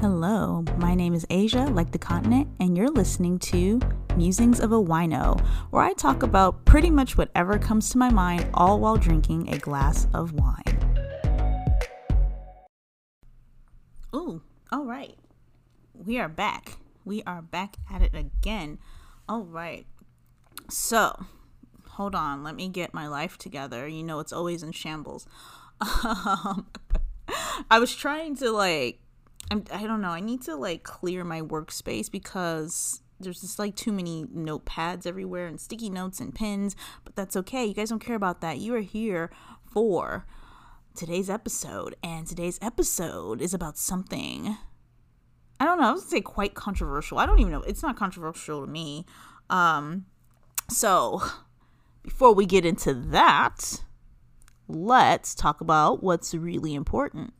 Hello, my name is Asia, like the continent, and you're listening to Musings of a Wino, where I talk about pretty much whatever comes to my mind, all while drinking a glass of wine. Ooh, all right. We are back. We are back at it again. All right. So, hold on. Let me get my life together. You know, it's always in shambles. Um, I was trying to like I'm, I don't know. I need to like clear my workspace because there's just like too many notepads everywhere and sticky notes and pins, but that's okay. You guys don't care about that. You are here for today's episode, and today's episode is about something. I don't know. I was gonna say quite controversial. I don't even know. It's not controversial to me. Um, so before we get into that, let's talk about what's really important.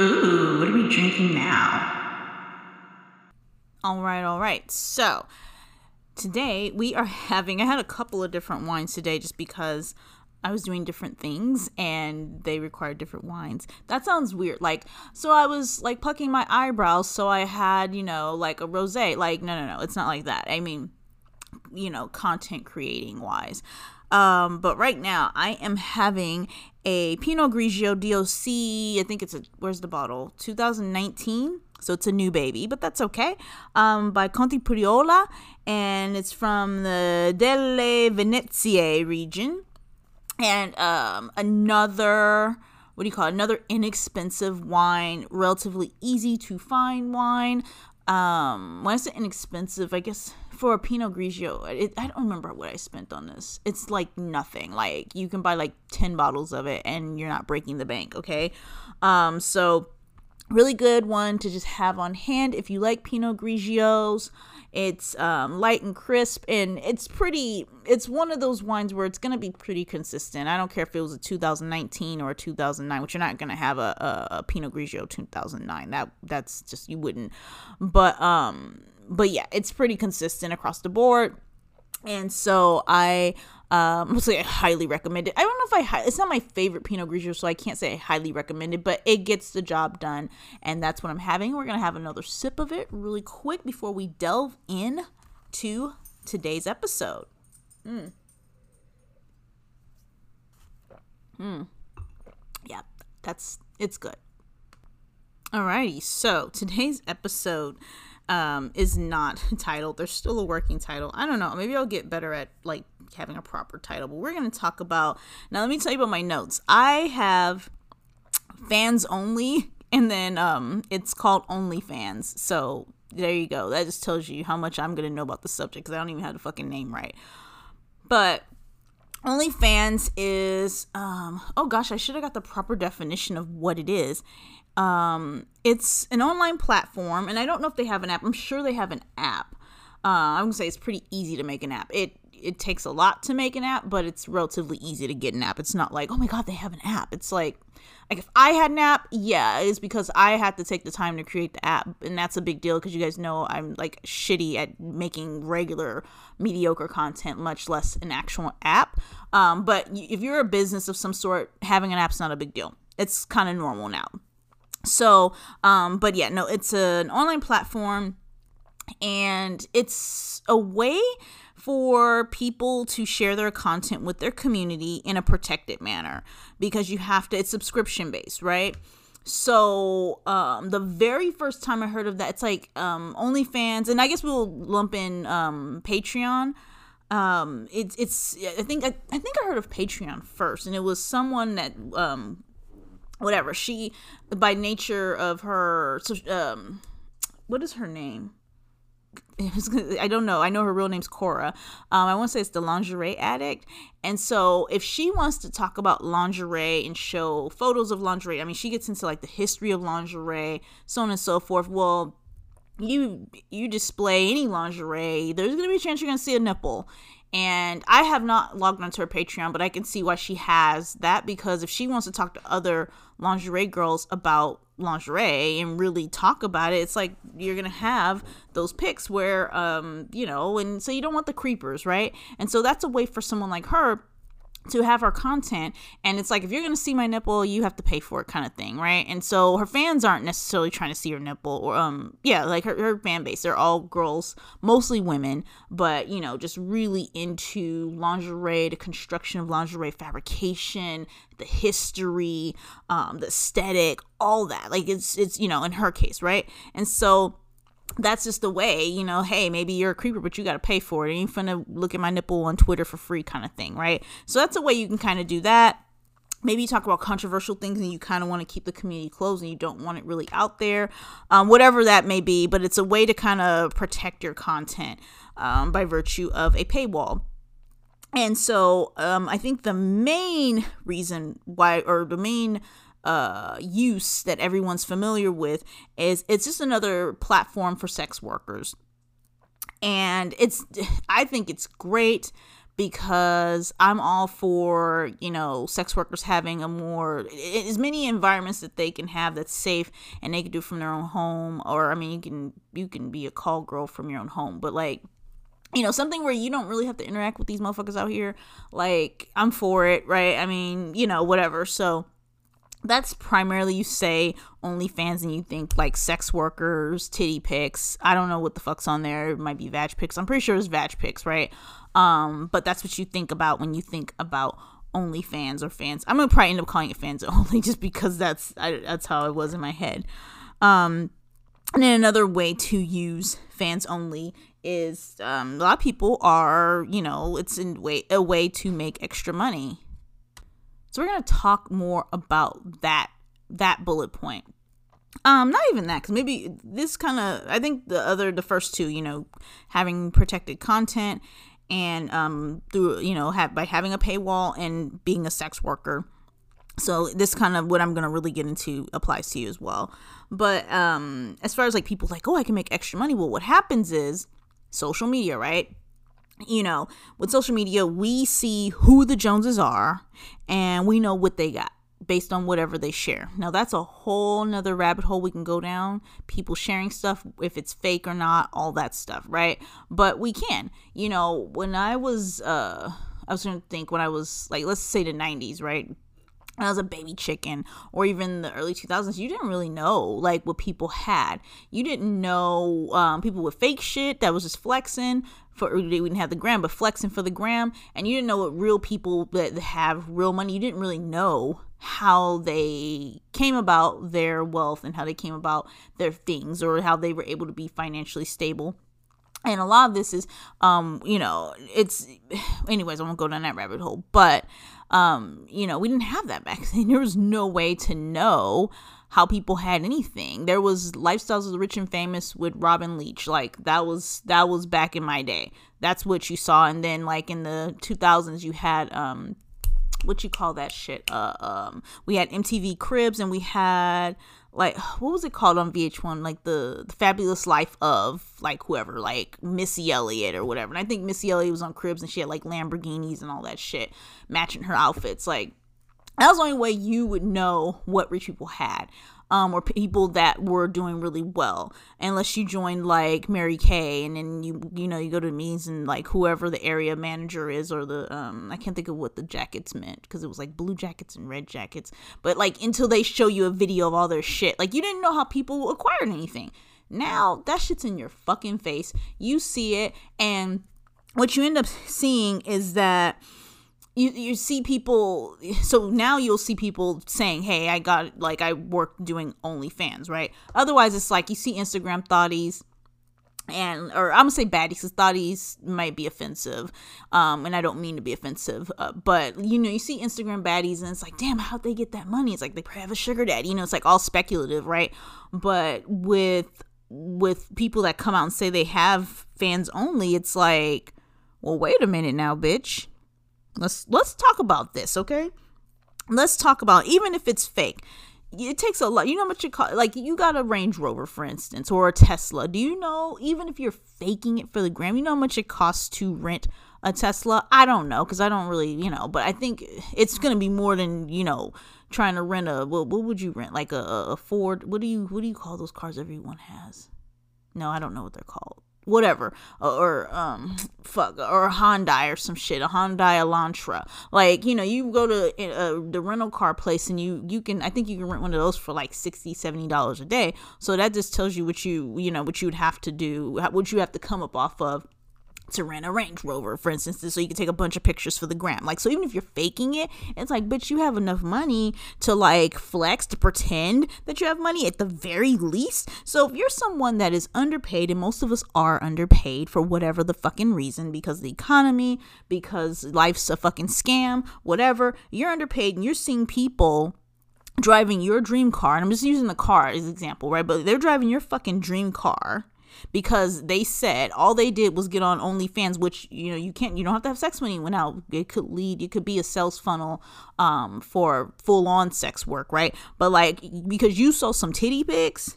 Ooh, what are we drinking now? All right, all right. So, today we are having, I had a couple of different wines today just because I was doing different things and they required different wines. That sounds weird. Like, so I was like plucking my eyebrows, so I had, you know, like a rose. Like, no, no, no, it's not like that. I mean, you know, content creating wise. Um, but right now I am having a Pinot Grigio DOC. I think it's a where's the bottle? 2019. So it's a new baby, but that's okay. Um, by Conte Priola, and it's from the Delle Venezie region. And um, another what do you call it? Another inexpensive wine, relatively easy to find wine. Um, when I say inexpensive, I guess for a Pinot Grigio, it, I don't remember what I spent on this. It's like nothing. Like you can buy like 10 bottles of it and you're not breaking the bank, okay? Um so really good one to just have on hand if you like Pinot Grigios. It's um, light and crisp, and it's pretty. It's one of those wines where it's gonna be pretty consistent. I don't care if it was a 2019 or a 2009, which you're not gonna have a, a, a Pinot Grigio 2009. That that's just you wouldn't. But um, but yeah, it's pretty consistent across the board. And so I um, mostly I highly recommend it. I don't know if I it's not my favorite Pinot Grigio, so I can't say I highly recommend it, but it gets the job done, and that's what I'm having. We're gonna have another sip of it really quick before we delve in to today's episode. Hmm. Hmm. Yeah, that's it's good. Alrighty, so today's episode um, is not titled. There's still a working title. I don't know. Maybe I'll get better at like having a proper title. But we're going to talk about now. Let me tell you about my notes. I have fans only, and then um, it's called OnlyFans. So there you go. That just tells you how much I'm going to know about the subject because I don't even have the fucking name right. But OnlyFans is um oh gosh, I should have got the proper definition of what it is. Um, it's an online platform, and I don't know if they have an app. I'm sure they have an app. Uh, I'm gonna say it's pretty easy to make an app. It it takes a lot to make an app, but it's relatively easy to get an app. It's not like, oh my god, they have an app. It's like like if I had an app, yeah, it's because I had to take the time to create the app, and that's a big deal because you guys know I'm like shitty at making regular mediocre content, much less an actual app. Um, but if you're a business of some sort, having an app's not a big deal. It's kind of normal now. So, um, but yeah, no, it's an online platform and it's a way for people to share their content with their community in a protected manner because you have to, it's subscription based, right? So um, the very first time I heard of that, it's like um, OnlyFans, and I guess we'll lump in um, Patreon. Um, it's it's I think I, I think I heard of Patreon first, and it was someone that um, whatever she by nature of her so um what is her name I don't know. I know her real name's Cora. Um, I want to say it's the lingerie addict. And so, if she wants to talk about lingerie and show photos of lingerie, I mean, she gets into like the history of lingerie, so on and so forth. Well, you you display any lingerie, there's gonna be a chance you're gonna see a nipple. And I have not logged onto her Patreon, but I can see why she has that because if she wants to talk to other lingerie girls about lingerie and really talk about it, it's like you're gonna have those pics where, um, you know, and so you don't want the creepers, right? And so that's a way for someone like her to have her content and it's like if you're gonna see my nipple you have to pay for it kind of thing right? And so her fans aren't necessarily trying to see her nipple or um yeah like her, her fan base they're all girls mostly women but you know just really into lingerie the construction of lingerie fabrication the history um the aesthetic all that like it's it's you know in her case right? And so that's just the way, you know, hey, maybe you're a creeper, but you got to pay for it. You ain't finna look at my nipple on Twitter for free kind of thing, right? So that's a way you can kind of do that. Maybe you talk about controversial things and you kind of want to keep the community closed and you don't want it really out there, um, whatever that may be. But it's a way to kind of protect your content um, by virtue of a paywall. And so um, I think the main reason why, or the main uh, use that everyone's familiar with is it's just another platform for sex workers. And it's, I think it's great because I'm all for, you know, sex workers having a more, as many environments that they can have that's safe and they can do from their own home. Or, I mean, you can, you can be a call girl from your own home, but like, you know, something where you don't really have to interact with these motherfuckers out here. Like, I'm for it, right? I mean, you know, whatever. So, that's primarily you say OnlyFans and you think like sex workers, titty pics. I don't know what the fuck's on there. It might be vag pics. I'm pretty sure it's vag pics, right? Um, but that's what you think about when you think about OnlyFans or fans. I'm gonna probably end up calling it fans only just because that's I, that's how it was in my head. Um, and then another way to use fans only is um, a lot of people are you know it's in way a way to make extra money so we're going to talk more about that that bullet point. Um, not even that, because maybe this kind of, I think the other, the first two, you know, having protected content and um through, you know, have by having a paywall and being a sex worker. So this kind of what I'm gonna really get into applies to you as well. But um, as far as like people like, oh, I can make extra money. Well, what happens is social media, right? You know, with social media, we see who the Joneses are and we know what they got based on whatever they share. Now, that's a whole nother rabbit hole we can go down. People sharing stuff, if it's fake or not, all that stuff, right? But we can. You know, when I was, uh, I was to think when I was like, let's say the 90s, right? when I was a baby chicken or even the early 2000s, you didn't really know like what people had. You didn't know um, people with fake shit that was just flexing for they didn't have the gram, but flexing for the gram, and you didn't know what real people that have real money. You didn't really know how they came about their wealth and how they came about their things or how they were able to be financially stable and a lot of this is um you know it's anyways i won't go down that rabbit hole but um you know we didn't have that back then there was no way to know how people had anything. There was Lifestyles of the Rich and Famous with Robin Leach. Like that was that was back in my day. That's what you saw. And then like in the 2000s you had um what you call that shit? Uh um we had MTV Cribs and we had like what was it called on VH1 like the, the fabulous life of like whoever like Missy Elliott or whatever and I think Missy Elliott was on Cribs and she had like Lamborghinis and all that shit matching her outfits like that was the only way you would know what rich people had um, or people that were doing really well unless you joined like mary kay and then you you know you go to meetings and like whoever the area manager is or the um i can't think of what the jackets meant because it was like blue jackets and red jackets. But like until they show you a video of all their shit like you didn't know how people acquired anything. Now that shit's in your fucking face. You see it and what you end up seeing is that you you see people so now you'll see people saying hey i got like i work doing onlyfans right? Otherwise it's like you see instagram thotties and or i'm gonna say baddies because thotties might be offensive um and i don't mean to be offensive uh, but you know you see instagram baddies and it's like damn how'd they get that money? It's like they probably have a sugar daddy you know it's like all speculative right? But with with people that come out and say they have fans only it's like well wait a minute now bitch Let's let's talk about this, okay? Let's talk about even if it's fake. It takes a lot. You know what you call like you got a Range Rover, for instance, or a Tesla. Do you know even if you're faking it for the gram, you know how much it costs to rent a Tesla? I don't know because I don't really, you know, but I think it's gonna be more than you know trying to rent a what, what would you rent like a, a Ford? What do you what do you call those cars everyone has? No, I don't know what they're called whatever or um fuck or a Hyundai or some shit a Hyundai Elantra. Like you know you go to uh, the rental car place and you you can I think you can rent one of those for like 60 70 dollars a day. So that just tells you what you you know what you would have to do what you have to come up off of to rent a Range Rover, for instance, so you can take a bunch of pictures for the gram. Like, so even if you're faking it, it's like, bitch, you have enough money to like flex, to pretend that you have money at the very least. So if you're someone that is underpaid, and most of us are underpaid for whatever the fucking reason, because the economy, because life's a fucking scam, whatever, you're underpaid and you're seeing people driving your dream car, and I'm just using the car as an example, right? But they're driving your fucking dream car because they said all they did was get on OnlyFans, which you know you can't, you don't have to have sex when you went out. It could lead, it could be a sales funnel um, for full on sex work, right? But like because you saw some titty pics.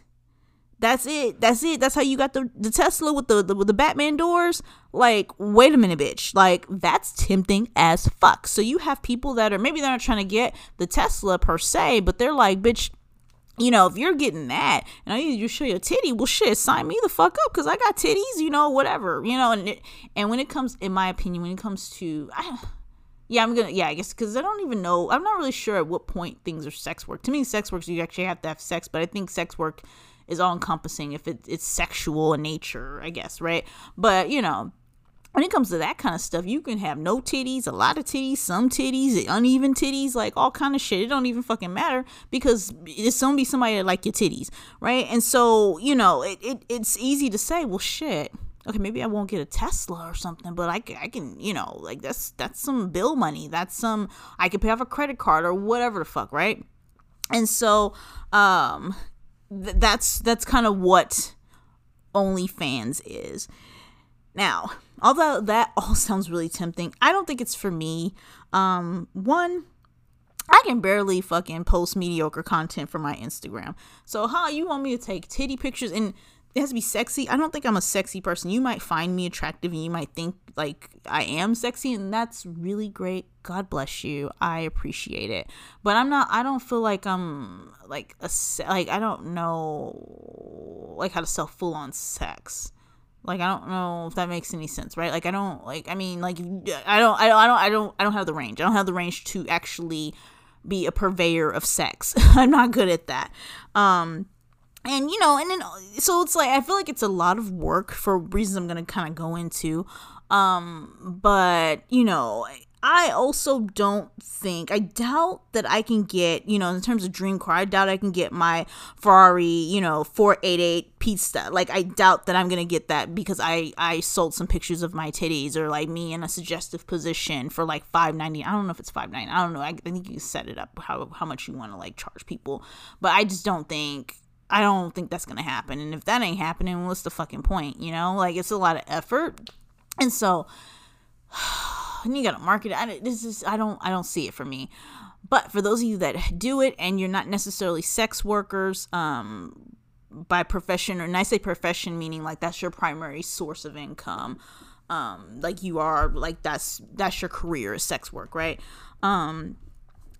That's it. That's it. That's how you got the, the Tesla with the, the with the Batman doors. Like, wait a minute, bitch. Like, that's tempting as fuck. So you have people that are maybe they're not trying to get the Tesla per se, but they're like, bitch, you know, if you're getting that and I need you show your titty, well, shit, sign me the fuck up because I got titties, you know, whatever, you know. And it, and when it comes, in my opinion, when it comes to, I, yeah, I'm gonna, yeah, I guess because I don't even know, I'm not really sure at what point things are sex work. To me, sex work, you actually have to have sex, but I think sex work is all encompassing if it, it's sexual in nature, I guess, right? But you know, when it comes to that kind of stuff, you can have no titties, a lot of titties, some titties, uneven titties, like all kind of shit. It don't even fucking matter because it's gonna be somebody that like your titties, right? And so you know, it, it it's easy to say, well, shit. Okay, maybe I won't get a Tesla or something, but I, I can, you know, like that's that's some bill money. That's some I could pay off a credit card or whatever the fuck, right? And so, um, th- that's that's kind of what OnlyFans is. Now, although that all sounds really tempting, I don't think it's for me. Um, one, I can barely fucking post mediocre content for my Instagram. So how you want me to take titty pictures and it has to be sexy? I don't think I'm a sexy person. You might find me attractive and you might think like I am sexy and that's really great. God bless you. I appreciate it. But I'm not I don't feel like I'm like a like I don't know like how to sell full on sex. Like I don't know if that makes any sense, right? Like I don't like I mean like I don't I don't I don't I don't I don't have the range. I don't have the range to actually be a purveyor of sex. I'm not good at that. Um and you know, and then so it's like I feel like it's a lot of work for reasons I'm going to kind of go into. Um but you know, I also don't think, I doubt that I can get, you know, in terms of dream car, I doubt I can get my Ferrari, you know, 488 Pista. Like, I doubt that I'm going to get that because I, I sold some pictures of my titties or like me in a suggestive position for like 590 I don't know if it's 590 I don't know. I, I think you set it up how, how much you want to like charge people. But I just don't think I don't think that's gonna happen. And if that ain't happening, what's the fucking point? You know, like it's a lot of effort. And so and you gotta market it. I, this is I don't I don't see it for me. But for those of you that do it and you're not necessarily sex workers, um, by profession, or and I say profession meaning like that's your primary source of income, um, like you are like that's that's your career is sex work, right? Um,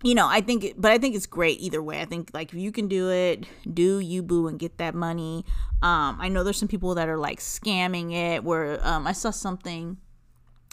you know, I think, but I think it's great either way. I think like if you can do it, do you boo and get that money. Um, I know there's some people that are like scamming it. Where um, I saw something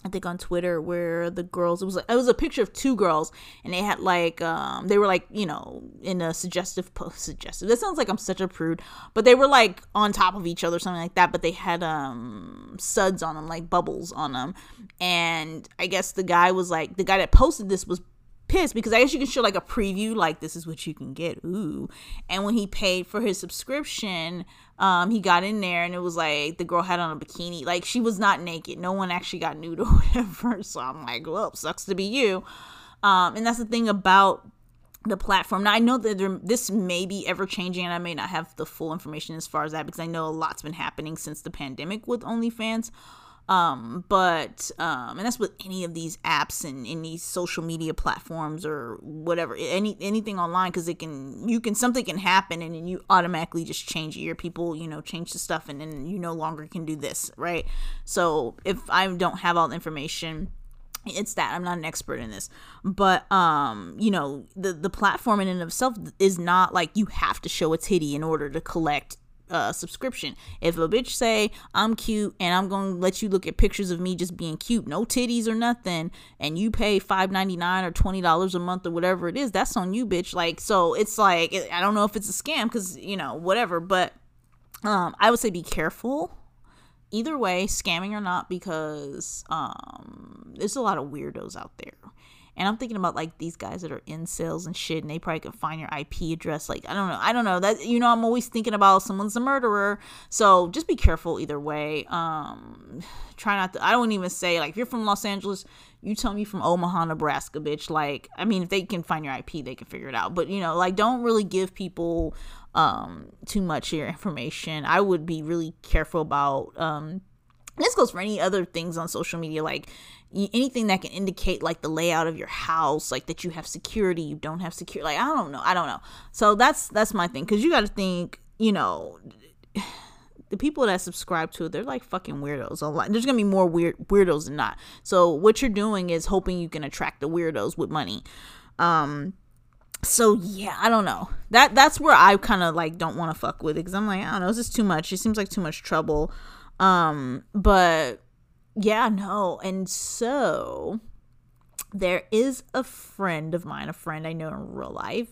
I think on Twitter where the girls it was it was a picture of two girls and they had like um they were like you know in a suggestive post suggestive this sounds like I'm such a prude but they were like on top of each other something like that but they had um suds on them like bubbles on them. And I guess the guy was like the guy that posted this was pissed because I guess you can show like a preview like this is what you can get ooh and when he paid for his subscription um, he got in there and it was like the girl had on a bikini. Like she was not naked. No one actually got nude or whatever. So I'm like, well, sucks to be you. Um, and that's the thing about the platform. Now I know that there, this may be ever changing, and I may not have the full information as far as that because I know a lot's been happening since the pandemic with OnlyFans. Um, but um, and that's with any of these apps and any social media platforms or whatever, any anything online, because it can you can something can happen and then you automatically just change your people, you know, change the stuff, and then you no longer can do this, right? So if I don't have all the information it's that. I'm not an expert in this. But um you know the the platform in and of itself is not like you have to show a titty in order to collect uh, subscription. If a bitch say I'm cute and I'm gonna let you look at pictures of me just being cute, no titties or nothing, and you pay five ninety nine or twenty dollars a month or whatever it is, that's on you, bitch. Like so, it's like I don't know if it's a scam because you know whatever, but um, I would say be careful. Either way, scamming or not, because um, there's a lot of weirdos out there and I'm thinking about like these guys that are in sales and shit, and they probably can find your IP address. Like I don't know, I don't know that you know I'm always thinking about someone's a murderer, so just be careful either way. Um, try not to. I don't even say like if you're from Los Angeles, you tell me from Omaha, Nebraska, bitch. Like I mean, if they can find your IP, they can figure it out. But you know, like don't really give people um too much of your information. I would be really careful about um this goes for any other things on social media like anything that can indicate like the layout of your house like that you have security you don't have security like i don't know i don't know. So that's that's my thing because you got to think you know the people that subscribe to it they're like fucking weirdos lot there's gonna be more weird weirdos than not. So what you're doing is hoping you can attract the weirdos with money. Um so yeah i don't know. That that's where i kind of like don't want to fuck with it because i'm like i don't know this is too much. It seems like too much trouble um but yeah, no. And so there is a friend of mine, a friend I know in real life.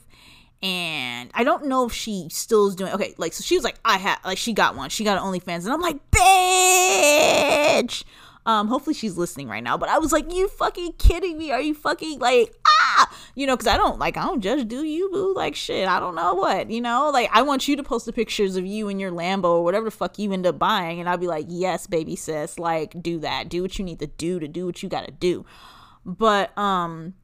And I don't know if she still is doing okay. Like, so she was like, I had like she got one, she got an OnlyFans, and I'm like, bitch. Um, hopefully she's listening right now. But I was like, you fucking kidding me? Are you fucking like ah? You know, because I don't like I don't judge do you boo like shit. I don't know what you know. Like I want you to post the pictures of you and your Lambo or whatever the fuck you end up buying, and I'll be like, yes, baby sis, like do that, do what you need to do to do what you gotta do. But um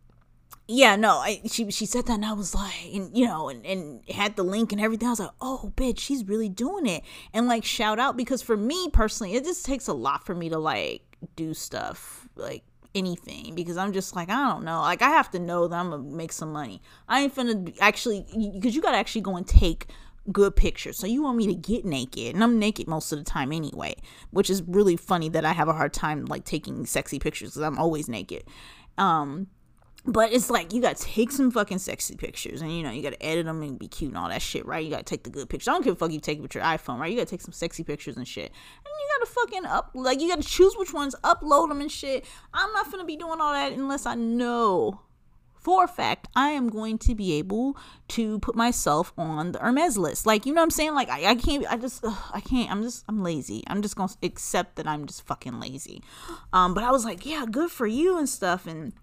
yeah, no, I she she said that and I was like, and you know, and, and had the link and everything. I was like, oh, bitch, she's really doing it. And like shout out because for me personally, it just takes a lot for me to like do stuff like anything because I'm just like I don't know. Like I have to know that I'm gonna make some money. I ain't finna actually because you gotta actually go and take good pictures. So you want me to get naked and I'm naked most of the time anyway which is really funny that I have a hard time like taking sexy pictures because I'm always naked. Um but it's like you gotta take some fucking sexy pictures and you know you gotta edit them and be cute and all that shit right? You gotta take the good pictures. I don't give a fuck you take it with your iphone right? You gotta take some sexy pictures and shit. And you gotta fucking up like you gotta choose which ones upload them and shit. I'm not gonna be doing all that unless i know for a fact i am going to be able to put myself on the hermes list. Like you know what i'm saying? Like i, I can't i just ugh, i can't i'm just i'm lazy. I'm just gonna accept that i'm just fucking lazy. Um but i was like yeah good for you and stuff. And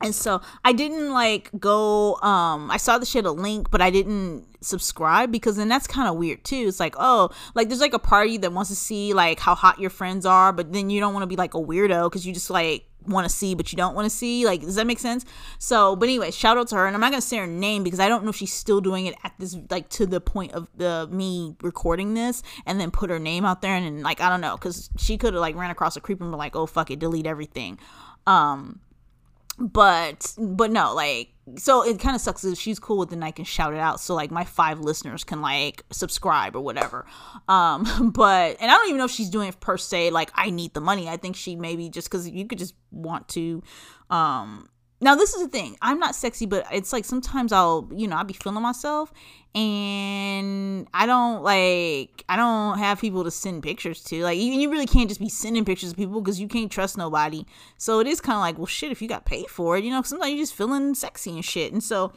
and so I didn't like go um I saw the shit a link but I didn't subscribe because then that's kind of weird too. It's like, oh, like there's like a party that wants to see like how hot your friends are, but then you don't want to be like a weirdo cuz you just like want to see but you don't want to see. Like does that make sense? So, but anyway, shout out to her and I'm not going to say her name because I don't know if she's still doing it at this like to the point of the me recording this and then put her name out there and, and like I don't know cuz she could have like ran across a creep and be like, "Oh, fuck it, delete everything." Um but but no like so it kind of sucks if she's cool with it and i can shout it out so like my five listeners can like subscribe or whatever. Um but and i don't even know if she's doing it per se like i need the money. I think she maybe just because you could just want to um now this is the thing. I'm not sexy but it's like sometimes i'll you know i'll be feeling myself and i don't like i don't have people to send pictures to. Like you, you really can't just be sending pictures to people because you can't trust nobody. So it is kind of like well shit if you got paid for it you know sometimes you're just feeling sexy and shit. And so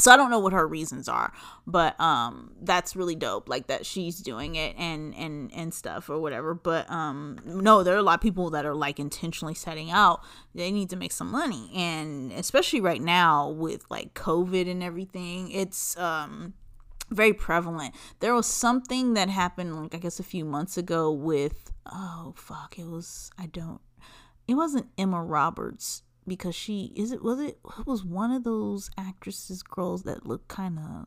so i don't know what her reasons are but um that's really dope like that she's doing it and and and stuff or whatever but um no there are a lot of people that are like intentionally setting out. They need to make some money and especially right now with like covid and everything it's um very prevalent. There was something that happened like i guess a few months ago with oh fuck it was i don't it wasn't emma roberts because she is it was it, was one of those actresses girls that looked kind of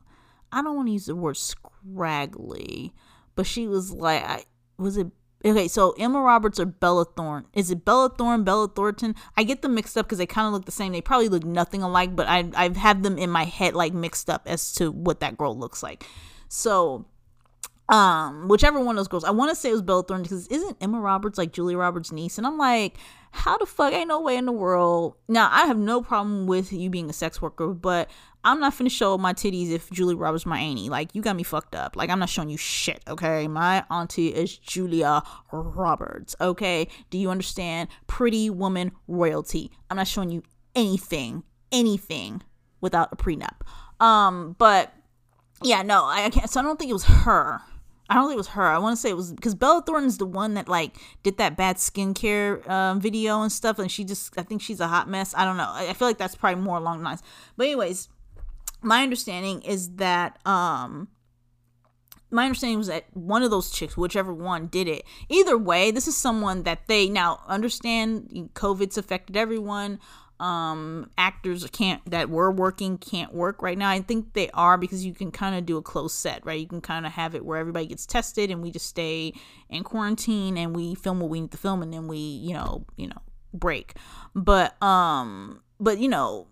I don't want to use the word scraggly, but she was like I was it okay so Emma Roberts or Bella Thorne? Is it Bella Thorne Bella Thornton? I get them mixed up because they kind of look the same. They probably look nothing alike but I I've had them in my head like mixed up as to what that girl looks like. So um whichever one of those girls i want to say it was bella thorne because isn't emma roberts like julia roberts niece? And i'm like how the fuck ain't no way in the world now i have no problem with you being a sex worker but i'm not finna show my titties if julia roberts my auntie. Like you got me fucked up. Like i'm not showing you shit okay? My auntie is julia roberts okay? Do you understand? Pretty woman royalty. I'm not showing you anything anything without a prenup. Um but yeah no i can't so i don't think it was her I don't think it was her. I want to say it was because Bella Thorne's the one that like did that bad skincare um, video and stuff, and she just I think she's a hot mess. I don't know. I, I feel like that's probably more along the lines. But anyways, my understanding is that um my understanding was that one of those chicks, whichever one did it, either way, this is someone that they now understand COVID's affected everyone um actors can't that were working can't work right now. I think they are because you can kind of do a close set right? You can kind of have it where everybody gets tested and we just stay in quarantine and we film what we need to film and then we you know you know break. But um but you know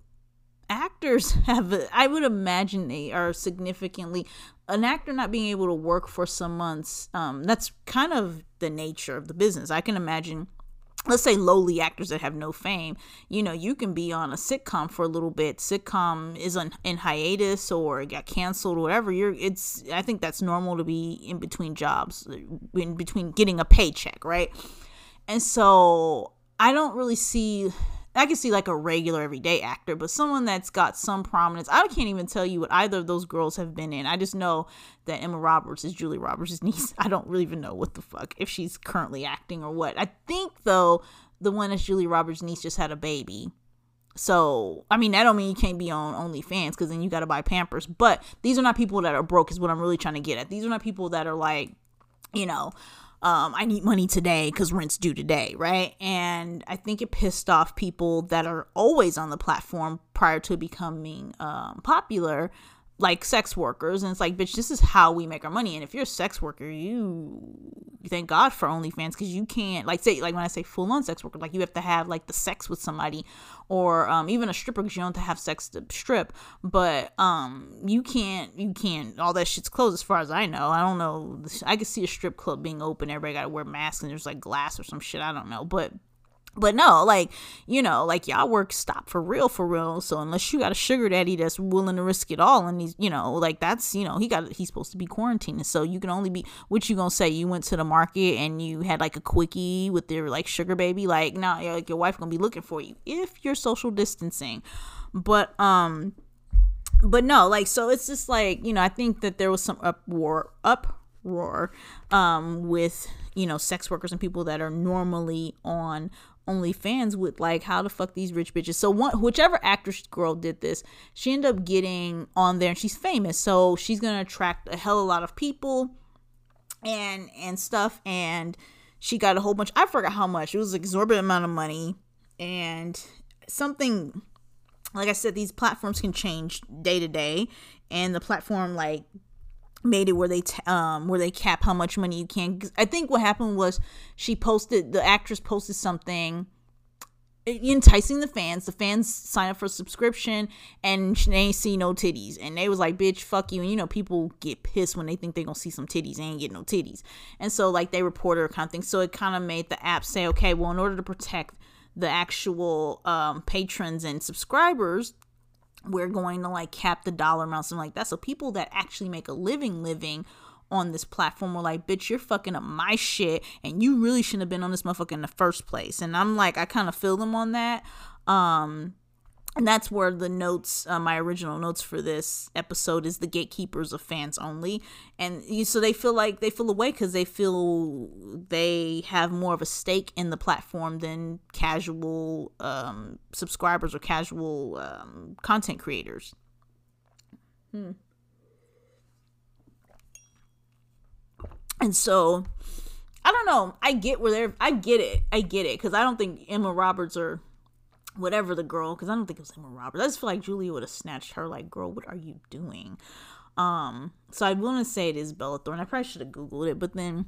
actors have i would imagine they are significantly an actor not being able to work for some months um that's kind of the nature of the business. I can imagine let's say lowly actors that have no fame you know you can be on a sitcom for a little bit. Sitcom is on, in hiatus or got canceled or whatever you're it's i think that's normal to be in between jobs in between getting a paycheck right? And so i don't really see I can see like a regular everyday actor, but someone that's got some prominence. I can't even tell you what either of those girls have been in. I just know that Emma Roberts is Julia Roberts' niece. I don't really even know what the fuck if she's currently acting or what. I think though the one that's Julia Roberts' niece just had a baby. So, I mean, that don't mean you can't be on OnlyFans because then you got to buy Pampers. But these are not people that are broke, is what I'm really trying to get at. These are not people that are like, you know, um, I need money today because rent's due today, right? And I think it pissed off people that are always on the platform prior to becoming um, popular like sex workers and it's like bitch this is how we make our money and if you're a sex worker you thank god for onlyfans because you can't like say like when i say full-on sex worker like you have to have like the sex with somebody or um, even a stripper because you don't have to have sex to strip but um you can't you can't all that shit's closed as far as i know. I don't know i could see a strip club being open everybody gotta wear masks and there's like glass or some shit i don't know but but no, like, you know, like y'all work stop for real, for real. So unless you got a sugar daddy that's willing to risk it all, and he's, you know, like that's, you know, he got, he's supposed to be quarantined. So you can only be, what you gonna say? You went to the market and you had like a quickie with your like sugar baby. Like, nah, like your wife gonna be looking for you if you're social distancing. But, um, but no, like, so it's just like, you know, I think that there was some uproar, uproar, um, with, you know, sex workers and people that are normally on OnlyFans with like how the fuck these rich bitches. So one whichever actress girl did this, she ended up getting on there and she's famous. So she's gonna attract a hell of a lot of people and and stuff. And she got a whole bunch I forgot how much. It was an exorbitant amount of money and something like I said, these platforms can change day to day, and the platform like made it where they t- um where they cap how much money you can. I think what happened was she posted the actress posted something enticing the fans. The fans sign up for a subscription and they see no titties. And they was like bitch fuck you. And you know people get pissed when they think they're gonna see some titties. They ain't get no titties. And so like they reported her kind of thing. So it kind of made the app say okay well in order to protect the actual um, patrons and subscribers we're going to like cap the dollar amount something like that. So people that actually make a living living on this platform were like bitch you're fucking up my shit and you really shouldn't have been on this motherfucker in the first place. And i'm like i kind of feel them on that. Um and that's where the notes uh, my original notes for this episode is the gatekeepers of fans only. And you, so they feel like they feel away because they feel they have more of a stake in the platform than casual um, subscribers or casual um, content creators. Hmm. and so i don't know. I get where they're i get it. I get it because i don't think emma roberts or whatever the girl, because I don't think it was Emma Roberts. I just feel like Julia would have snatched her. Like, girl, what are you doing? Um, so I want to say it is Bella Thorne. I probably should have googled it, but then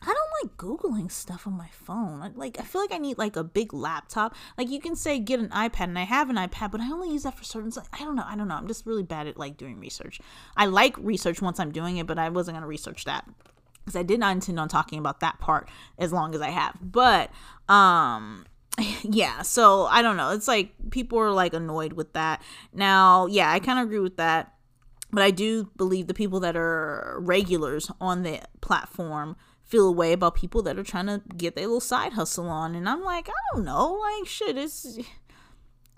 I don't like googling stuff on my phone. Like I feel like I need like a big laptop. Like you can say get an iPad, and I have an iPad, but I only use that for certain. I don't know. I don't know. I'm just really bad at like doing research. I like research once I'm doing it, but I wasn't gonna research that because I did not intend on talking about that part as long as I have. But um yeah, so I don't know. It's like people are like annoyed with that. Now, yeah, I kind of agree with that. But I do believe the people that are regulars on the platform feel a way about people that are trying to get their little side hustle on. And I'm like, I don't know. Like, shit, it's.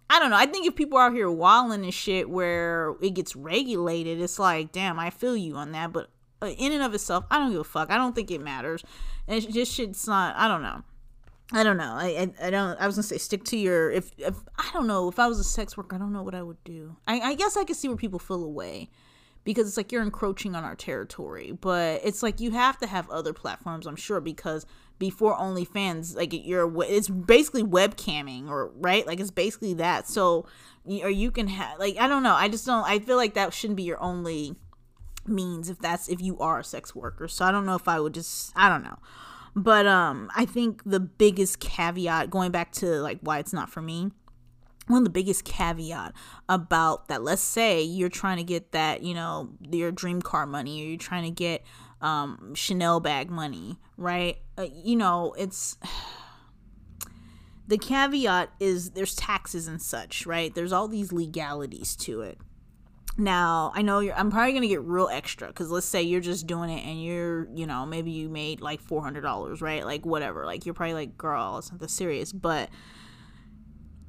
I don't know. I think if people are out here walling and shit where it gets regulated, it's like, damn, I feel you on that. But uh, in and of itself, I don't give a fuck. I don't think it matters. And it's just shit's not. I don't know. I don't know. I, I, I don't. I was gonna say stick to your. If if I don't know if I was a sex worker, I don't know what I would do. I, I guess I could see where people feel away because it's like you're encroaching on our territory. But it's like you have to have other platforms, I'm sure, because before OnlyFans, like you're it's basically webcamming or right, like it's basically that. So or you can have like I don't know. I just don't. I feel like that shouldn't be your only means if that's if you are a sex worker. So I don't know if I would just I don't know. But um I think the biggest caveat going back to like why it's not for me one of the biggest caveat about that let's say you're trying to get that you know your dream car money or you're trying to get um, chanel bag money right? Uh, you know it's the caveat is there's taxes and such right? There's all these legalities to it now, I know you're, I'm probably going to get real extra because let's say you're just doing it and you're, you know, maybe you made like $400, right? Like, whatever. Like, you're probably like, girl, it's not that serious. But,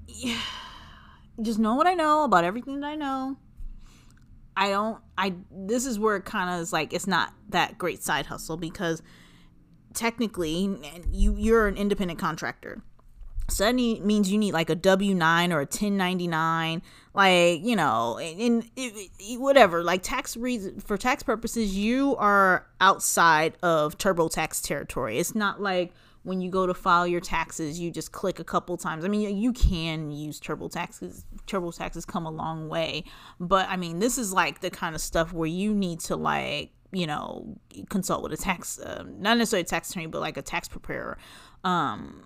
yeah, just know what I know about everything that I know. I don't, I, this is where it kind of is like, it's not that great side hustle because technically you, you're an independent contractor that means you need like a W 9 or a 1099, like, you know, and, whatever. Like, tax reason for tax purposes, you are outside of TurboTax territory. It's not like when you go to file your taxes, you just click a couple times. I mean, you can use TurboTax TurboTax has come a long way. But I mean, this is like the kind of stuff where you need to, like, you know, consult with a tax, uh, not necessarily a tax attorney, but like a tax preparer. Um,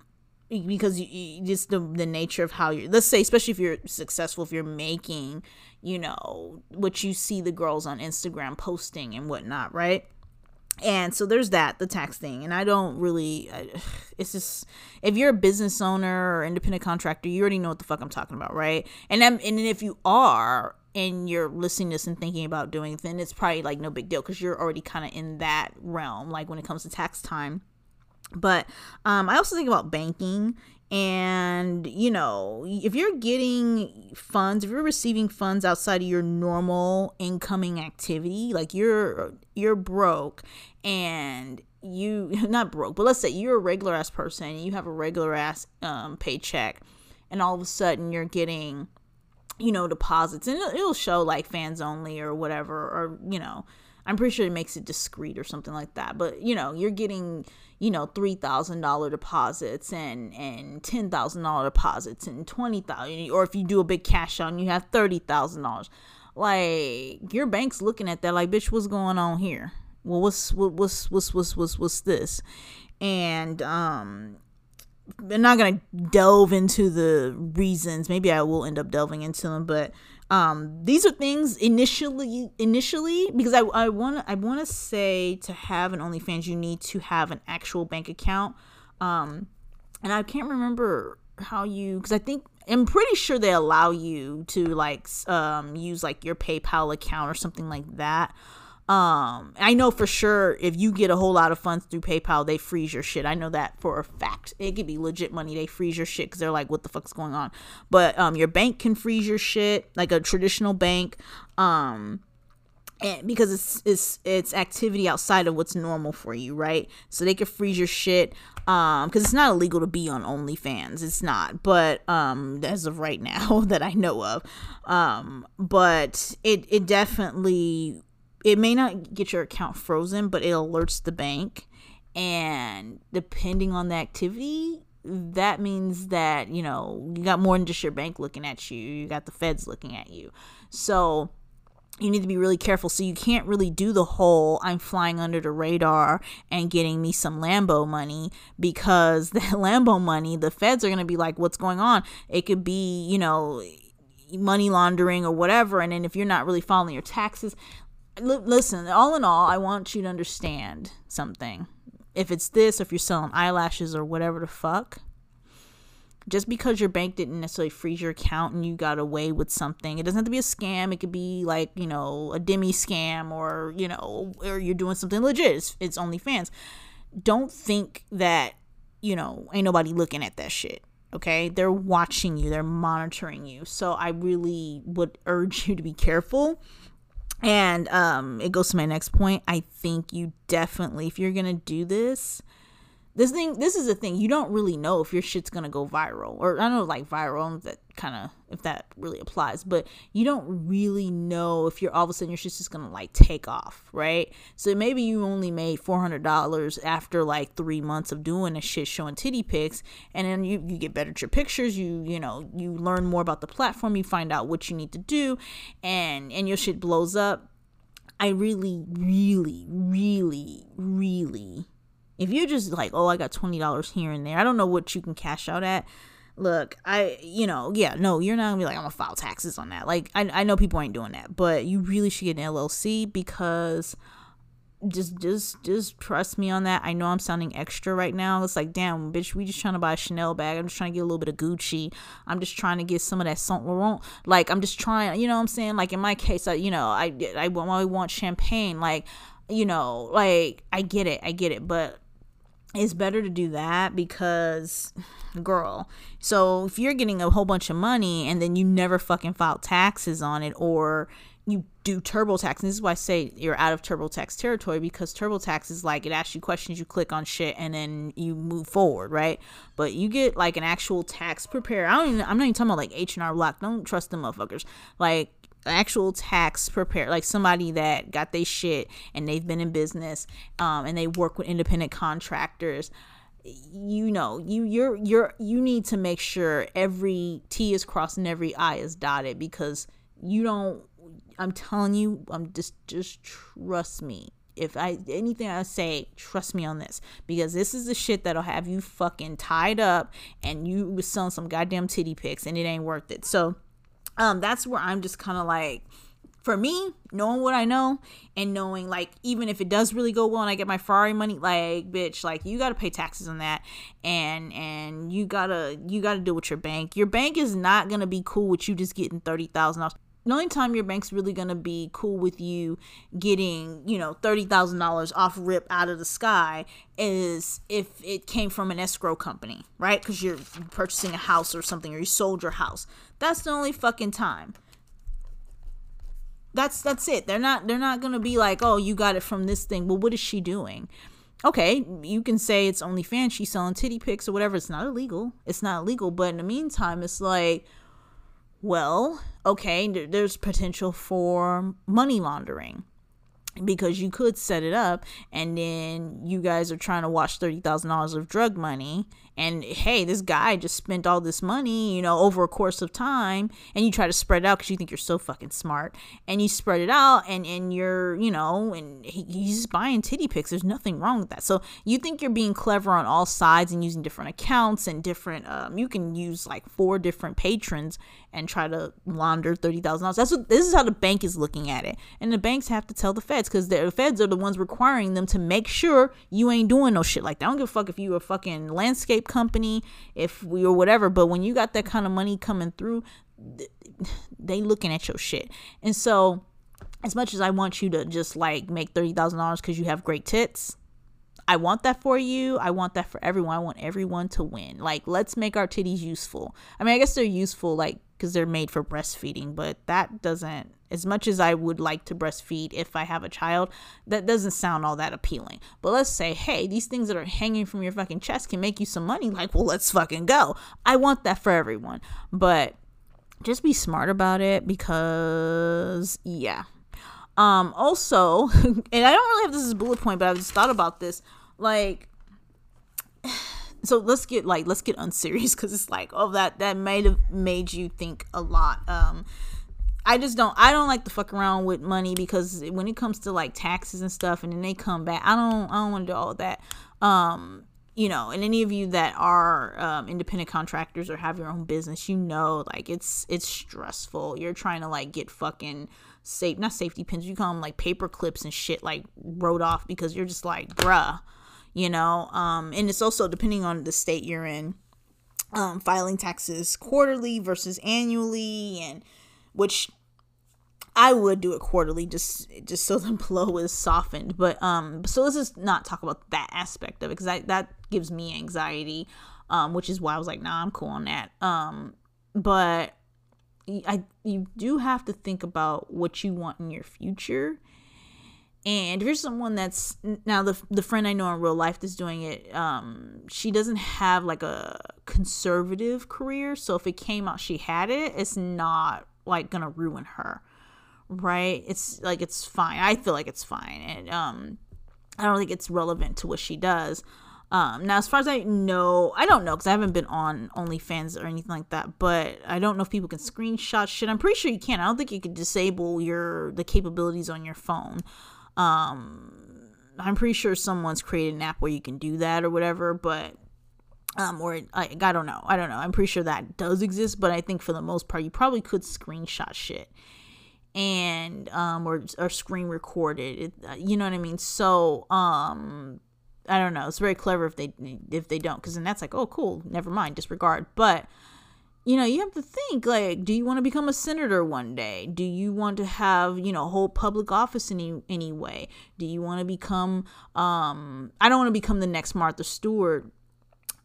because you, you, just the the nature of how you let's say especially if you're successful if you're making you know what you see the girls on Instagram posting and whatnot right? And so there's that the tax thing. And I don't really I, it's just if you're a business owner or independent contractor you already know what the fuck I'm talking about right? And I'm, and if you are and you're listening to this and thinking about doing then it's probably like no big deal because you're already kind of in that realm like when it comes to tax time but um, I also think about banking and you know if you're getting funds if you're receiving funds outside of your normal incoming activity like you're you're broke and you not broke but let's say you're a regular ass person and you have a regular ass um, paycheck and all of a sudden you're getting you know deposits and it'll, it'll show like fans only or whatever or you know i'm pretty sure it makes it discreet or something like that but you know you're getting you know $3000 deposits and and $10000 deposits and 20000 or if you do a big cash out you have $30000 like your bank's looking at that like bitch what's going on here well what's what's what's what's what's what's this and um I'm not gonna delve into the reasons. Maybe I will end up delving into them, but um, these are things initially initially because I I want I want to say to have an OnlyFans you need to have an actual bank account. Um, and I can't remember how you because I think I'm pretty sure they allow you to like um use like your PayPal account or something like that. Um, I know for sure if you get a whole lot of funds through PayPal, they freeze your shit. I know that for a fact. It could be legit money. They freeze your shit because they're like, what the fuck's going on? But um, your bank can freeze your shit like a traditional bank. Um, and because it's it's it's activity outside of what's normal for you, right? So they could freeze your shit. Um, because it's not illegal to be on OnlyFans. It's not, but um, as of right now that I know of, um, but it it definitely it may not get your account frozen, but it alerts the bank. And depending on the activity, that means that, you know, you got more than just your bank looking at you. You got the feds looking at you. So you need to be really careful. So you can't really do the whole I'm flying under the radar and getting me some Lambo money because that Lambo money, the feds are going to be like, what's going on? It could be, you know, money laundering or whatever. And then if you're not really filing your taxes, l- listen, all in all, I want you to understand something. If it's this, if you're selling eyelashes or whatever the fuck, just because your bank didn't necessarily freeze your account and you got away with something, it doesn't have to be a scam. It could be like, you know, a demi scam or, you know, or you're doing something legit. It's, it's OnlyFans. Don't think that, you know, ain't nobody looking at that shit. Okay. They're watching you, they're monitoring you. So I really would urge you to be careful. And um, it goes to my next point. I think you definitely, if you're to do this, this thing this is the thing you don't really know if your shit's gonna go viral or i don't know like viral that kind of if that really applies but you don't really know if you're all of a sudden your shit's just gonna like take off right? So maybe you only made $400 after like three months of doing a shit showing titty pics and then you, you get better at your pictures you you know you learn more about the platform you find out what you need to do and and your shit blows up. I really really really really if you're just like, oh, I got $20 here and there, I don't know what you can cash out at. Look, I, you know, yeah, no, you're not gonna be like, I'm gonna file taxes on that. Like, I, I know people ain't doing that, but you really should get an LLC because just just just trust me on that. I know I'm sounding extra right now. It's like, damn, bitch, we just trying to buy a Chanel bag. I'm just trying to get a little bit of Gucci. I'm just trying to get some of that Saint Laurent. Like, I'm just trying, you know what I'm saying? Like in my case, I, you know, I I, I want champagne. Like, you know, like I get it, I get it, but it's better to do that because girl so if you're getting a whole bunch of money and then you never fucking file taxes on it or you do TurboTax. And this is why I say you're out of TurboTax territory because TurboTax is like it asks you questions, you click on shit, and then you move forward, right? But you get like an actual tax preparer. I don't even, I'm not even talking about like H and R Block. Don't trust them motherfuckers. Like actual tax prepared like somebody that got their shit and they've been in business um, and they work with independent contractors you know you you're you're you need to make sure every t is crossed and every i is dotted because you don't i'm telling you i'm just just trust me if I anything I say, trust me on this because this is the shit that'll have you fucking tied up and you was selling some goddamn titty pics and it ain't worth it. So um, that's where I'm just kind of like, for me, knowing what I know and knowing like even if it does really go well and I get my Ferrari money, like bitch, like you gotta pay taxes on that and and you gotta you gotta deal with your bank. Your bank is not gonna be cool with you just getting thirty thousand dollars the only time your bank's really gonna be cool with you getting, you know, thirty thousand dollars off rip out of the sky is if it came from an escrow company, right? Because you're purchasing a house or something, or you sold your house. That's the only fucking time. That's that's it. They're not they're not gonna be like, oh, you got it from this thing. Well, what is she doing? okay, you can say it's OnlyFans, she's selling titty pics or whatever. It's not illegal. It's not illegal. But in the meantime, it's like, well, okay, there's potential for money laundering because you could set it up and then you guys are trying to wash $30,000 of drug money and hey this guy just spent all this money you know over a course of time and you try to spread it out because you think you're so fucking smart and you spread it out and and you're you know and he, he's buying titty pics. There's nothing wrong with that. So you think you're being clever on all sides and using different accounts and different um, you can use like four different patrons and try to launder $30,000 that's what this is how the bank is looking at it. And the banks have to tell the feds because the feds are the ones requiring them to make sure you ain't doing no shit like that. I don't give a fuck if you a fucking landscape company, if we or whatever. But when you got that kind of money coming through, they looking at your shit. And so, as much as I want you to just like make thirty thousand dollars because you have great tits, I want that for you. I want that for everyone. I want everyone to win. Like, let's make our titties useful. I mean, I guess they're useful, like, because they're made for breastfeeding, but that doesn't, as much as I would like to breastfeed if I have a child, that doesn't sound all that appealing. But let's say, hey, these things that are hanging from your fucking chest can make you some money. Like, well, let's fucking go. I want that for everyone. But just be smart about it because, yeah, um, also, and I don't really have this as a bullet point, but I just thought about this. Like, so let's get like let's get unserious because it's like oh that that might have made you think a lot. Um, I just don't I don't like to fuck around with money because when it comes to like taxes and stuff and then they come back, I don't I don't want to do all of that. Um, you know, and any of you that are um, independent contractors or have your own business, you know, like it's it's stressful. You're trying to like get fucking safe, not safety pins. You call them like paper clips and shit, like wrote off because you're just like, bruh, you know. Um, and it's also depending on the state you're in, um, filing taxes quarterly versus annually, and which I would do it quarterly just just so the blow is softened. But um so let's just not talk about that aspect of it because that gives me anxiety. Um, which is why I was like, nah, I'm cool on that. Um, but I you do have to think about what you want in your future. And if you're someone that's now the the friend I know in real life that's doing it, um, she doesn't have like a conservative career. So if it came out she had it, it's not like gonna ruin her right? It's like it's fine. I feel like it's fine, and um, I don't think it's relevant to what she does. Um, now, as far as I know, I don't know because I haven't been on OnlyFans or anything like that. But I don't know if people can screenshot shit. I'm pretty sure you can. I don't think you can disable your the capabilities on your phone. Um, I'm pretty sure someone's created an app where you can do that or whatever. But um, or I, I don't know. I don't know. I'm pretty sure that does exist, but I think for the most part, you probably could screenshot shit and um or or screen recorded uh, you know what i mean? So um i don't know it's very clever if they if they don't because then that's like oh cool never mind disregard. But you know you have to think like do you want to become a senator one day? Do you want to have you know hold public office any anyway? Do you want to become um i don't want to become the next martha stewart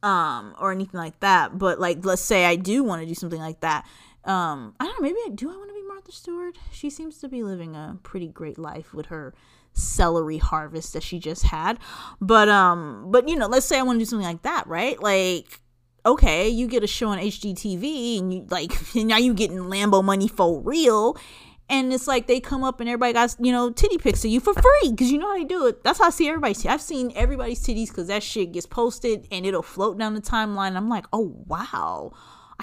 um or anything like that but like let's say i do want to do something like that um i don't know maybe I, do i want martha stewart she seems to be living a pretty great life with her celery harvest that she just had but um but you know let's say i want to do something like that right like okay you get a show on hgtv and you like and now you getting lambo money for real and it's like they come up and everybody got you know titty pics of you for free because you know how they do it. That's how I see everybody's. I've seen everybody's titties because that shit gets posted and it'll float down the timeline. I'm like, oh wow,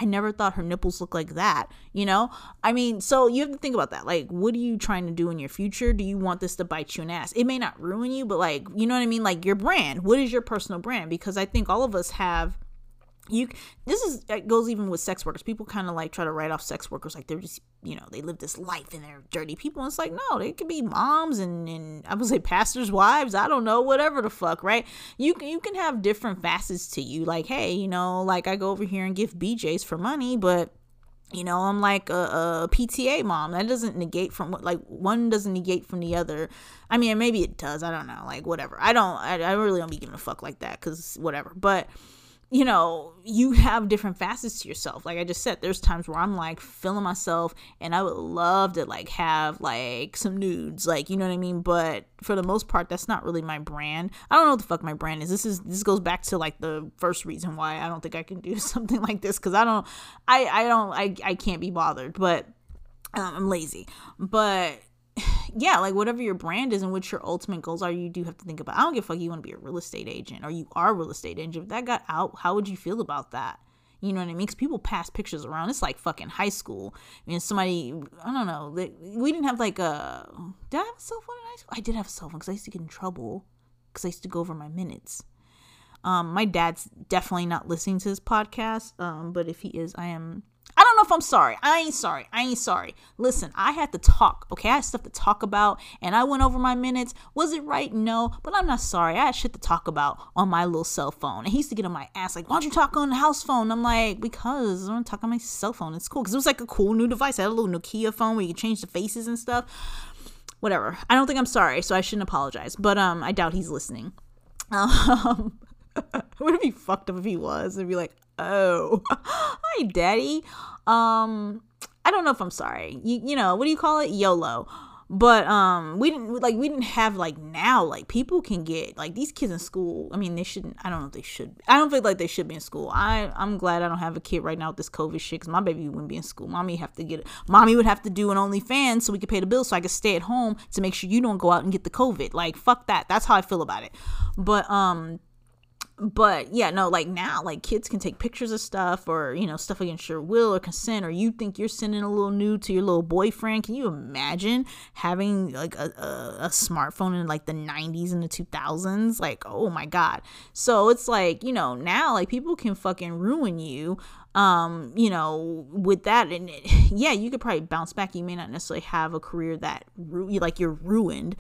I never thought her nipples look like that, you know? I mean, so you have to think about that. Like, what are you trying to do in your future? Do you want this to bite you in ass? It may not ruin you, but like, you know what I mean? Like your brand. What is your personal brand? Because I think all of us have you this is it goes even with sex workers. People kind of like try to write off sex workers like they're just you know they live this life and they're dirty people. And it's like no they could be moms and and i would say pastors wives. I don't know whatever the fuck right? You can you can have different facets to you. Like hey you know like i go over here and give bjs for money but you know i'm like a, a, pta mom. That doesn't negate from what like one doesn't negate from the other. I mean maybe it does. I don't know. Like whatever. I don't i, I really don't be giving a fuck like that because whatever. But you know, you have different facets to yourself. Like I just said, there's times where I'm like feeling myself and I would love to like have like some nudes, like, you know what I mean? But for the most part, that's not really my brand. I don't know what the fuck my brand is. This is this goes back to like the first reason why I don't think I can do something like this cuz I don't I I don't I I can't be bothered, but um, I'm lazy. But yeah, like whatever your brand is and what your ultimate goals are, you do have to think about. I don't give a fuck. You want to be a real estate agent or you are a real estate agent. If that got out, how would you feel about that? You know what I mean? Because people pass pictures around. It's like fucking high school. I mean, somebody, I don't know. We didn't have like a. Did I have a cell phone in high school? I did have a cell phone because I used to get in trouble because I used to go over my minutes. Um, my dad's definitely not listening to this podcast. Um, but if he is, I am know if I'm sorry. I ain't sorry. I ain't sorry. Listen, I had to talk, okay? I had stuff to talk about and I went over my minutes. Was it right? No, but I'm not sorry. I had shit to talk about on my little cell phone. And he used to get on my ass like, why don't you talk on the house phone? I'm like, because I want to talk on my cell phone. It's cool because it was like a cool new device. I had a little Nokia phone where you could change the faces and stuff. Whatever. I don't think I'm sorry, so I shouldn't apologize. But um, I doubt he's listening. Um, would it be fucked up if he was? and be like, oh, hi, daddy. Um, I don't know if I'm sorry. You, you know, what do you call it? YOLO. But um, we didn't like we didn't have like now like people can get like these kids in school. I mean, they shouldn't. I don't know if they should. I don't feel like they should be in school. I I'm glad I don't have a kid right now with this COVID shit because my baby wouldn't be in school. Mommy have to get. Mommy would have to do an OnlyFans so we could pay the bills so I could stay at home to make sure you don't go out and get the COVID. Like fuck that. That's how I feel about it. But um but yeah, no, like now, like kids can take pictures of stuff or, you know, stuff against your will or consent, or you think you're sending a little nude to your little boyfriend. Can you imagine having like a, a, a smartphone in like the 90s and the 2000s? Like, oh my God. So it's like, you know, now like people can fucking ruin you um you know with that and yeah you could probably bounce back you may not necessarily have a career that ru- like you're ruined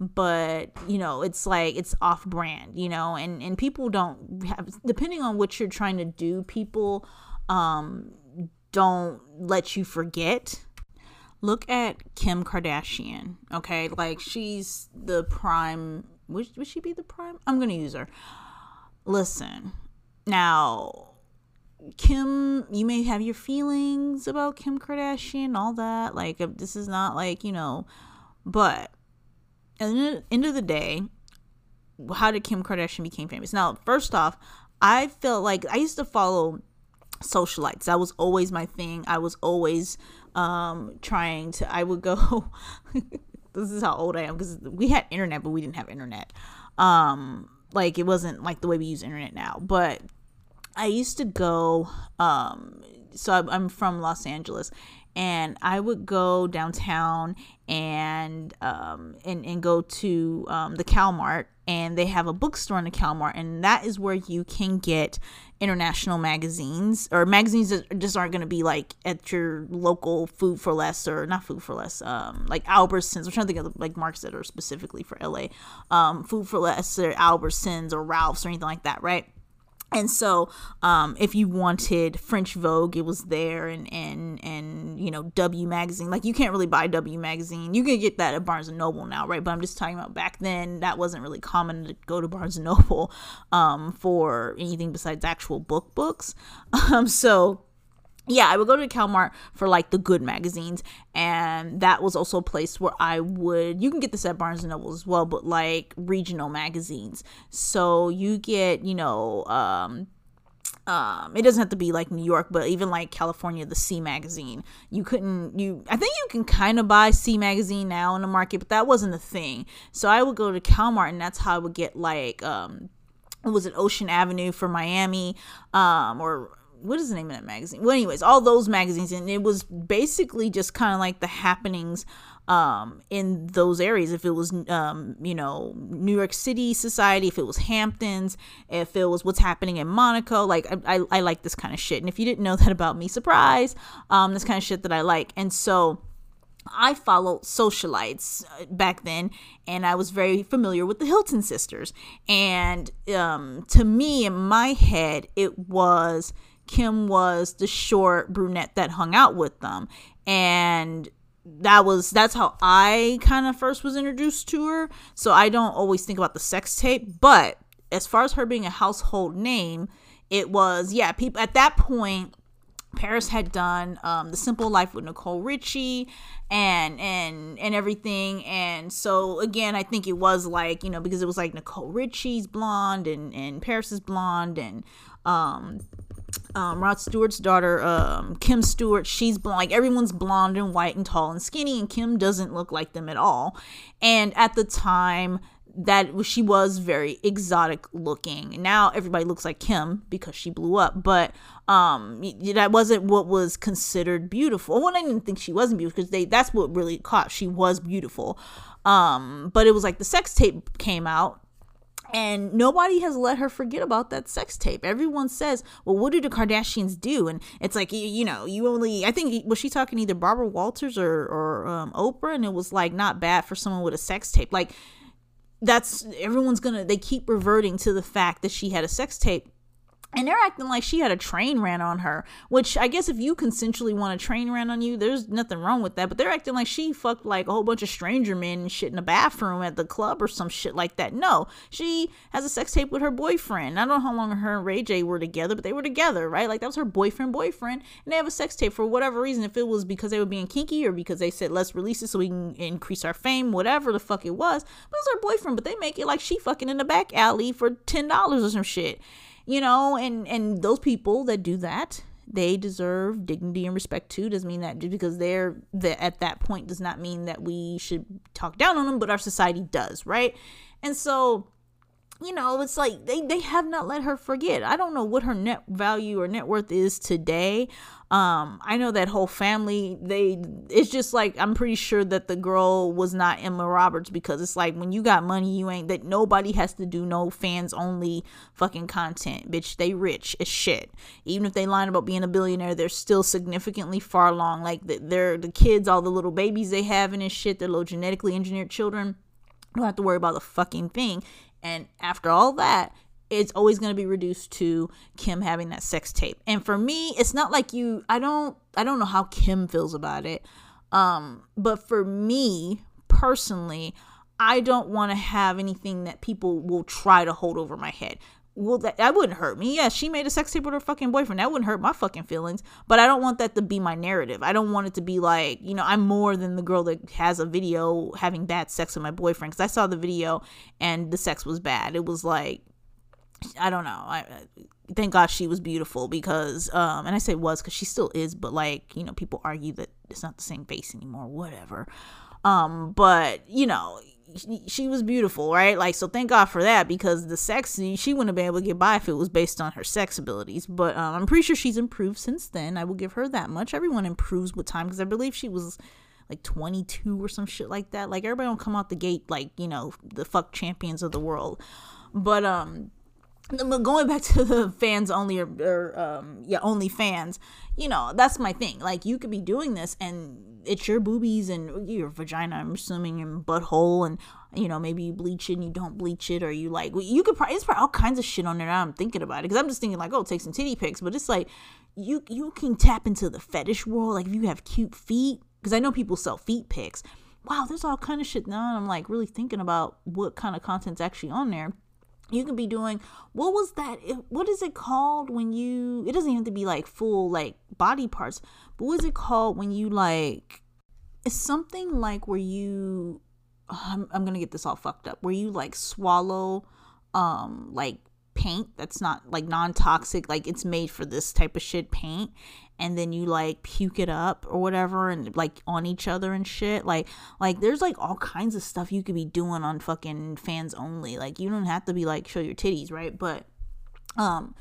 but you know it's like it's off brand you know and and people don't have depending on what you're trying to do people um don't let you forget. Look at kim kardashian okay? Like she's the prime would, would she be the prime? I'm gonna use her. Listen now kim you may have your feelings about kim kardashian all that like this is not like you know but the end of the day, how did Kim Kardashian become famous? Now, first off, I felt like I used to follow socialites. That was always my thing. I was always um, trying to. I would go. this is how old I am because we had internet, but we didn't have internet. Um, like it wasn't like the way we use internet now. But I used to go. Um, so I'm from Los Angeles, and I would go downtown and um, and and go to um, the Calmart, and they have a bookstore in the Calmart, and that is where you can get international magazines or magazines that just aren't going to be like at your local Food for Less or not Food for Less, um, like Albertsons. I'm trying to think of like marks that are specifically for LA, um, Food for Less or Albertsons or Ralphs or anything like that, right? And so um, if you wanted french vogue it was there and and and you know w magazine. Like you can't really buy w magazine. You can get that at barnes and noble now right? But i'm just talking about back then that wasn't really common to go to barnes and noble um, for anything besides actual book books. Um, so yeah, I would go to Calmart for like the good magazines, and that was also a place where I would. You can get this at Barnes and Noble as well, but like regional magazines. So you get, you know, um, um, it doesn't have to be like New York, but even like California, the C magazine. You couldn't. You, I think you can kind of buy C magazine now in the market, but that wasn't a thing. So I would go to Calmart, and that's how I would get like um, was it Ocean Avenue for Miami, um, or what is the name of that magazine? Well, anyways, all those magazines, and it was basically just kind of like the happenings um, in those areas. If it was, um, you know, New York City society, if it was Hamptons, if it was what's happening in Monaco, like I, I, I like this kind of shit. And if you didn't know that about me, surprise, um, this kind of shit that I like. And so. I followed socialites uh, back then, and I was very familiar with the Hilton sisters. And um, to me, in my head, it was Kim was the short brunette that hung out with them. And that was that's how I kind of first was introduced to her. So I don't always think about the sex tape, but as far as her being a household name, it was yeah, people at that point Paris had done um, the Simple Life with Nicole Richie and and and everything, and so again, I think it was like you know because it was like Nicole Richie's blonde and and Paris is blonde and um um, Rod Stewart's daughter, um, Kim Stewart, she's blonde. Like everyone's blonde and white and tall and skinny, and Kim doesn't look like them at all. And at the time, that she was very exotic looking. Now everybody looks like Kim because she blew up, but um, that wasn't what was considered beautiful. Well, I didn't think she wasn't beautiful because they that's what really caught. She was beautiful. Um, but it was like the sex tape came out and nobody has let her forget about that sex tape. Everyone says, "Well, what do the Kardashians do?" And it's like you, you know, you only. I think was she talking either Barbara Walters or or um, Oprah, and it was like not bad for someone with a sex tape. Like that's everyone's gonna. They keep reverting to the fact that she had a sex tape and they're acting like she had a train ran on her which i guess if you consensually want a train ran on you there's nothing wrong with that. But they're acting like she fucked like a whole bunch of stranger men and shit in the bathroom at the club or some shit like that. No she has a sex tape with her boyfriend. I don't know how long her and ray j were together but they were together right? Like that was her boyfriend boyfriend and they have a sex tape for whatever reason. If it was because they were being kinky or because they said let's release it so we can increase our fame whatever the fuck it was but it was her boyfriend but they make it like she fucking in the back alley for $10 or some shit you know and and those people that do that they deserve dignity and respect too. Doesn't mean that just because they're the, at that point does not mean that we should talk down on them but our society does right? And so you know, it's like they, they have not let her forget. I don't know what her net value or net worth is today. Um, I know that whole family, they it's just like I'm pretty sure that the girl was not Emma Roberts because it's like when you got money, you ain't that nobody has to do no fans only fucking content. Bitch, they rich as shit. Even if they line about being a billionaire, they're still significantly far along. Like they're the kids, all the little babies they have and shit, their little genetically engineered children don't have to worry about the fucking thing. And after all that, it's always going to be reduced to Kim having that sex tape. And for me, it's not like you I don't I don't know how Kim feels about it. Um but for me personally, I don't want to have anything that people will try to hold over my head. Well, that, that wouldn't hurt me. Yeah, she made a sex tape with her fucking boyfriend. That wouldn't hurt my fucking feelings. But I don't want that to be my narrative. I don't want it to be like, you know, I'm more than the girl that has a video having bad sex with my boyfriend. Because I saw the video and the sex was bad. It was like I don't know. I thank God she was beautiful because, um, and I say was because she still is, but like you know, people argue that it's not the same face anymore. Whatever. Um, but you know, she, was beautiful, right? Like so, thank God for that because the sex she wouldn't have been able to get by if it was based on her sex abilities. But um, I'm pretty sure she's improved since then. I will give her that much. Everyone improves with time because I believe she was like 22 or some shit like that. Like everybody don't come out the gate like you know the fuck champions of the world. But um going back to the fans only or, or um yeah only fans you know that's my thing. Like you could be doing this and it's your boobies and your vagina i'm assuming and butthole and you know maybe you bleach it and you don't bleach it or you like you could probably it's probably all kinds of shit on there i'm thinking about it. Because i'm just thinking like oh take some titty pics but it's like you you can tap into the fetish world like if you have cute feet because i know people sell feet pics. Wow there's all kind of shit now and i'm like really thinking about what kind of content's actually on there you could be doing what was that what is it called when you it doesn't even have to be like full like body parts but what is it called when you like it's something like where you I'm, I'm gonna get this all fucked up where you like swallow um like paint that's not like non-toxic like it's made for this type of shit paint and then you like puke it up or whatever and like on each other and shit. Like like there's like all kinds of stuff you could be doing on fucking fans only. Like you don't have to be like show your titties right? But um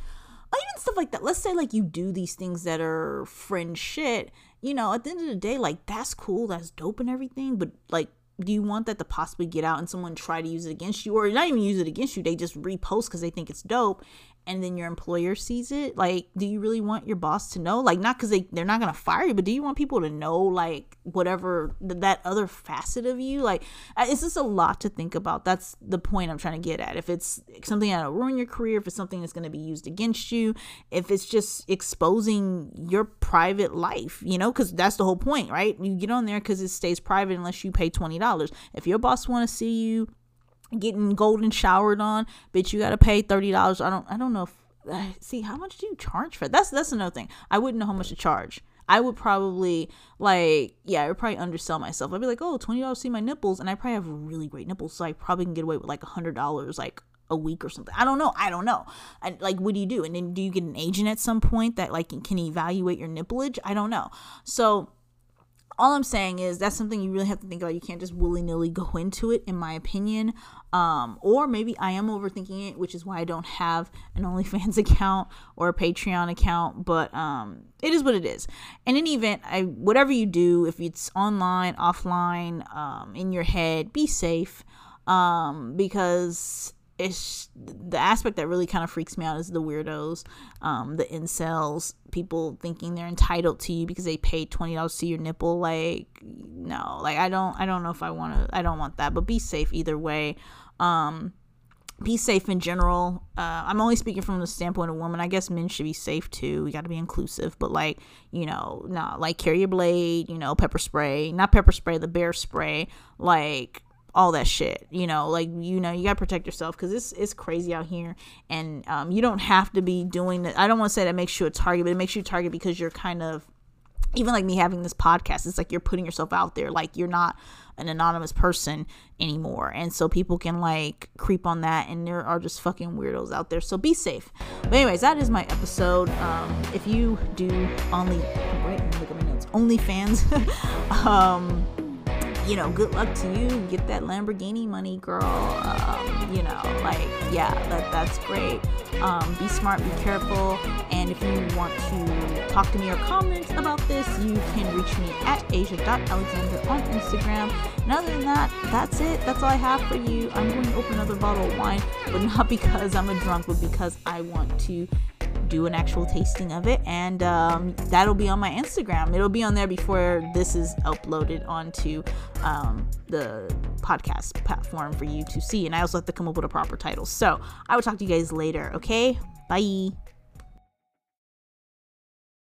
even stuff like that. Let's say like you do these things that are fringe shit. You know at the end of the day like that's cool that's dope and everything but like do you want that to possibly get out and someone try to use it against you? Or not even use it against you they just repost because they think it's dope and then your employer sees it like do you really want your boss to know? Like not because they, they're not gonna fire you but do you want people to know like whatever that other facet of you? Like uh, it's just a lot to think about. That's the point i'm trying to get at. If it's something that'll ruin your career if it's something that's to be used against you if it's just exposing your private life you know because that's the whole point right? You get on there because it stays private unless you pay $20 if your boss want to see you getting golden showered on, bitch, you gotta pay thirty dollars. I don't I don't know if see how much do you charge for that's that's another thing. I wouldn't know how much to charge. I would probably like yeah, I would probably undersell myself. I'd be like, oh, twenty dollars see my nipples, and I probably have really great nipples, so I probably can get away with like a hundred dollars like a week or something. I don't know. I don't know. And like, what do you do? And then do you get an agent at some point that like can evaluate your nippleage? I don't know. So all I'm saying is that's something you really have to think about. You can't just willy nilly go into it, in my opinion. Um, or maybe I am overthinking it, which is why I don't have an OnlyFans account or a Patreon account. But um, it is what it is. In any event, I whatever you do, if it's online, offline, um, in your head, be safe. Um, because it's the aspect that really kind of freaks me out is the weirdos, um, the incels, people thinking they're entitled to you because they paid twenty dollars to your nipple. Like, no, like I don't, I don't know if I want to, I don't want that. But be safe either way. Um, be safe in general. Uh, I'm only speaking from the standpoint of women. I guess men should be safe too. We got to be inclusive, but like, you know, not like carry a blade, you know, pepper spray, not pepper spray, the bear spray, like all that shit. You know, like you know, you gotta protect yourself because it's it's crazy out here, and um, you don't have to be doing that. I don't want to say that makes you a target, but it makes you a target because you're kind of even like me having this podcast. It's like you're putting yourself out there. Like you're not an anonymous person anymore. And so people can like creep on that and there are just fucking weirdos out there. So be safe. But anyways, that is my episode. Um if you do only right, look at my notes. OnlyFans. um you know, good luck to you. Get that Lamborghini money, girl. Um, you know, like, yeah, that, that's great. Um, be smart, be careful. And if you want to talk to me or comment about this, you can reach me at asia.alexander on Instagram. And other than that, that's it. That's all I have for you. I'm going to open another bottle of wine, but not because I'm a drunk, but because I want to do an actual tasting of it and um, that'll be on my instagram. It'll be on there before this is uploaded onto um, the podcast platform for you to see and i also have to come up with a proper title. So i will talk to you guys later okay? Bye